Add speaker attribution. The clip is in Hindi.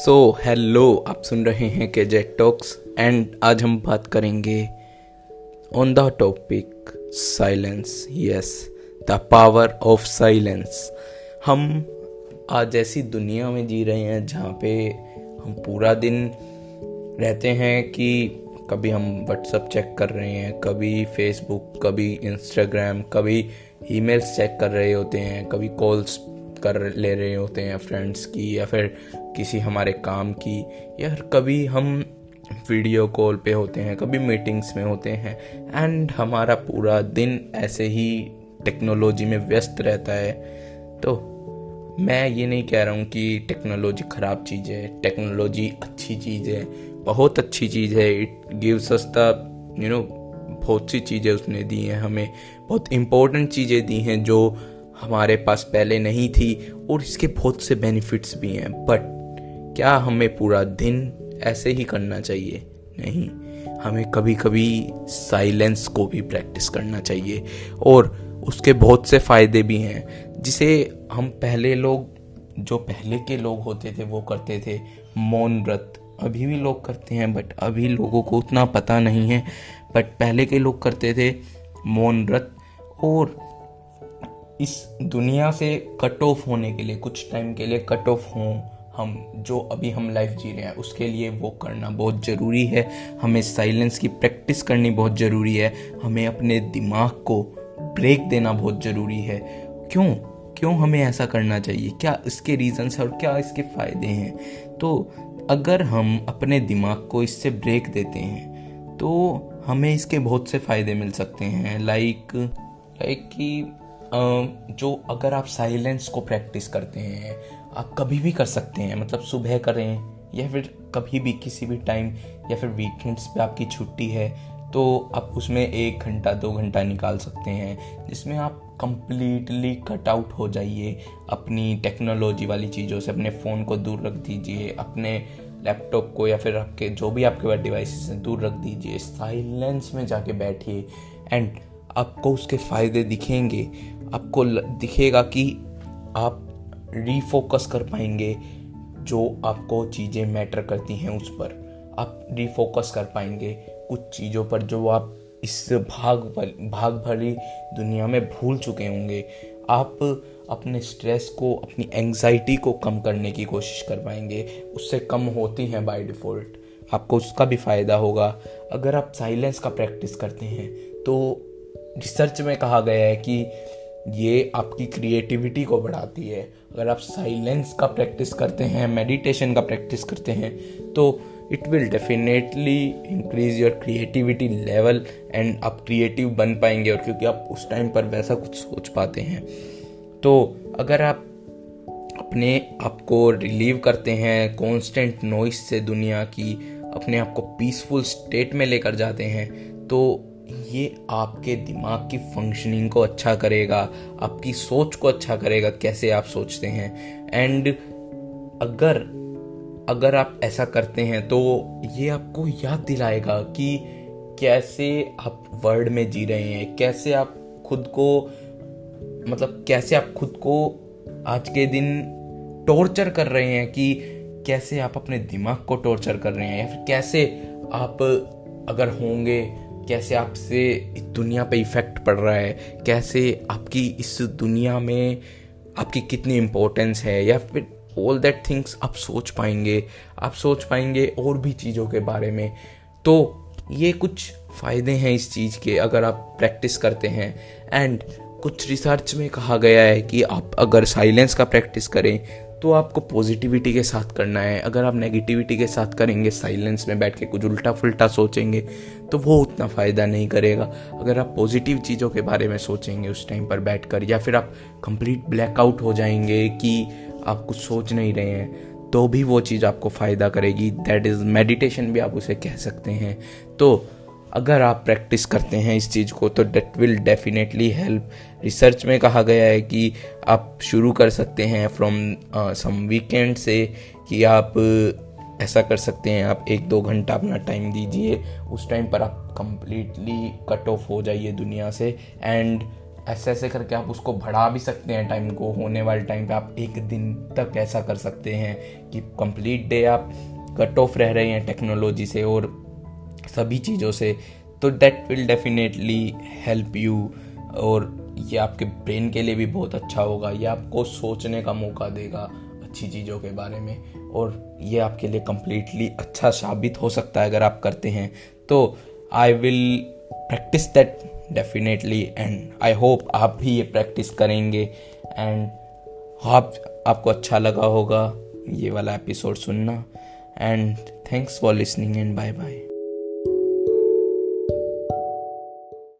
Speaker 1: सो so, हेलो आप सुन रहे हैं के जेट टॉक्स एंड आज हम बात करेंगे on the topic silence yes the power of silence हम आज ऐसी दुनिया में जी रहे हैं जहाँ पे हम पूरा दिन रहते हैं कि कभी हम व्हाट्सअप चेक कर रहे हैं कभी फेसबुक कभी इंस्टाग्राम कभी ईमेल्स चेक कर रहे होते हैं कभी कॉल्स कर ले रहे होते हैं फ्रेंड्स की या फिर किसी हमारे काम की या कभी हम वीडियो कॉल पे होते हैं, कभी मीटिंग्स में होते हैं एंड हमारा पूरा दिन ऐसे ही टेक्नोलॉजी में व्यस्त रहता है। तो मैं ये नहीं कह रहा हूँ कि टेक्नोलॉजी ख़राब चीज़ है टेक्नोलॉजी अच्छी चीज़ है, बहुत अच्छी चीज़ है। It gives the you know बहुत सी चीज़ें उसने दी हैं, हमें बहुत इम्पोर्टेंट चीज़ें दी हैं जो हमारे पास पहले नहीं थी और इसके बहुत से बेनिफिट्स भी हैं बट क्या हमें पूरा दिन ऐसे ही करना चाहिए? नहीं, हमें कभी कभी साइलेंस को भी प्रैक्टिस करना चाहिए और उसके बहुत से फ़ायदे भी हैं। जिसे हम पहले लोग, जो पहले के लोग होते थे, वो करते थे। मौन व्रत, अभी भी लोग करते हैं बट अभी लोगों को उतना पता नहीं है। बट पहले के लोग करते थे मौन व्रत और इस दुनिया से कट ऑफ़ होने के लिए, कुछ टाइम के लिए कट ऑफ़ हों हम, जो अभी हम लाइफ जी रहे हैं, उसके लिए वो करना बहुत ज़रूरी है। हमें साइलेंस की प्रैक्टिस करनी बहुत ज़रूरी है। हमें अपने दिमाग को ब्रेक देना बहुत ज़रूरी है। क्यों? क्यों हमें ऐसा करना चाहिए? क्या इसके रीजंस और क्या इसके फ़ायदे हैं? तो अगर हम अपने दिमाग को इससे ब्रेक देते हैं तो हमें इसके बहुत से फ़ायदे मिल सकते हैं। लाइक लाइक कि जो अगर आप साइलेंस को प्रैक्टिस करते हैं, आप कभी भी कर सकते हैं मतलब सुबह करें, या फिर कभी भी, किसी भी टाइम या फिर वीकेंड्स पे आपकी छुट्टी है तो आप उसमें एक घंटा, दो घंटा निकाल सकते हैं, जिसमें आप कंप्लीटली कट आउट हो जाइए, अपनी टेक्नोलॉजी वाली चीज़ों से, अपने फ़ोन को दूर रख दीजिए, अपने लैपटॉप को, या फिर आपके, जो भी आपके पास डिवाइसेस हैं, दूर रख दीजिए साइलेंस में जाके बैठिए एंड आपको उसके फ़ायदे दिखेंगे आपको दिखेगा कि आप रीफोकस कर पाएँगे जो आपको चीज़ें मैटर करती हैं उस पर। आप रीफोकस कर पाएँगे कुछ चीज़ों पर जो आप इस भाग भाग भरी दुनिया में भूल चुके होंगे। आप अपने स्ट्रेस को, अपनी एंजाइटी को कम करने की कोशिश कर पाएँगे। उससे कम होती हैं बाय डिफ़ॉल्ट आपको उसका भी फ़ायदा होगा। अगर आप साइलेंस का प्रैक्टिस करते हैं तो रिसर्च में कहा गया है कि ये आपकी क्रिएटिविटी को बढ़ाती है। अगर आप साइलेंस का प्रैक्टिस करते हैं मेडिटेशन का प्रैक्टिस करते हैं तो it will definitely increase your creativity level and आप क्रिएटिव बन पाएँगे और क्योंकि आप उस टाइम पर वैसा कुछ सोच पाते हैं। तो अगर आप अपने आप को रिलीव करते हैं कॉन्स्टेंट नॉइस से दुनिया की, अपने आप को पीसफुल स्टेट में लेकर जाते हैं तो ये आपके दिमाग की फंक्शनिंग को अच्छा करेगा, आपकी सोच को अच्छा करेगा, कैसे आप सोचते हैं। एंड अगर अगर आप ऐसा करते हैं तो ये आपको याद दिलाएगा कि कैसे आप वर्ल्ड में जी रहे हैं, कैसे आप खुद को मतलब कैसे आप खुद को आज के दिन टॉर्चर कर रहे हैं कि कैसे आप अपने दिमाग को टॉर्चर कर रहे हैं, या फिर कैसे आप अगर होंगे कैसे आपसे दुनिया पे इफ़ेक्ट पड़ रहा है? कैसे आपकी इस दुनिया में आपकी कितनी इम्पोर्टेंस है? या फिर ऑल दैट थिंग्स आप सोच पाएँगे। आप सोच पाएँगे और भी चीज़ों के बारे में। तो ये कुछ फ़ायदे हैं इस चीज़ के, अगर आप प्रैक्टिस करते हैं। एंड कुछ रिसर्च में कहा गया है कि आप अगर साइलेंस का प्रैक्टिस करें तो आपको पॉजिटिविटी के साथ करना है। अगर आप नेगेटिविटी के साथ करेंगे साइलेंस में बैठ के कुछ उल्टा फुल्टा सोचेंगे तो वो उतना फ़ायदा नहीं करेगा। अगर आप पॉजिटिव चीज़ों के बारे में सोचेंगे उस टाइम पर बैठ कर या फिर आप कंप्लीट ब्लैकआउट हो जाएँगे कि आप कुछ सोच नहीं रहे हैं तो भी वो चीज़ आपको फ़ायदा करेगी। दैट इज़ मेडिटेशन भी आप उसे कह सकते हैं। तो अगर आप प्रैक्टिस करते हैं इस चीज़ को तो that will definitely help research में कहा गया है कि आप शुरू कर सकते हैं फ्रॉम सम वीकेंड से कि आप ऐसा कर सकते हैं, आप एक दो घंटा अपना टाइम दीजिए। उस टाइम पर आप कंप्लीटली कट ऑफ़ हो जाइए दुनिया से। एंड ऐसे ऐसे करके आप उसको बढ़ा भी सकते हैं टाइम को। होने वाले टाइम पे आप एक दिन तक ऐसा कर सकते हैं कि कंप्लीट डे आप कट ऑफ़ रह रहे हैं टेक्नोलॉजी से। और सभी चीज़ों से तो that will definitely help you और ये आपके ब्रेन के लिए भी बहुत अच्छा होगा, ये आपको सोचने का मौका देगा अच्छी चीज़ों के बारे में और ये आपके लिए कम्प्लीटली अच्छा साबित हो सकता है अगर आप करते हैं। तो I will practice that definitely and I hope आप भी ये प्रैक्टिस करेंगे एंड आप, आपको अच्छा लगा होगा ये वाला एपिसोड सुनना and thanks for listening and bye bye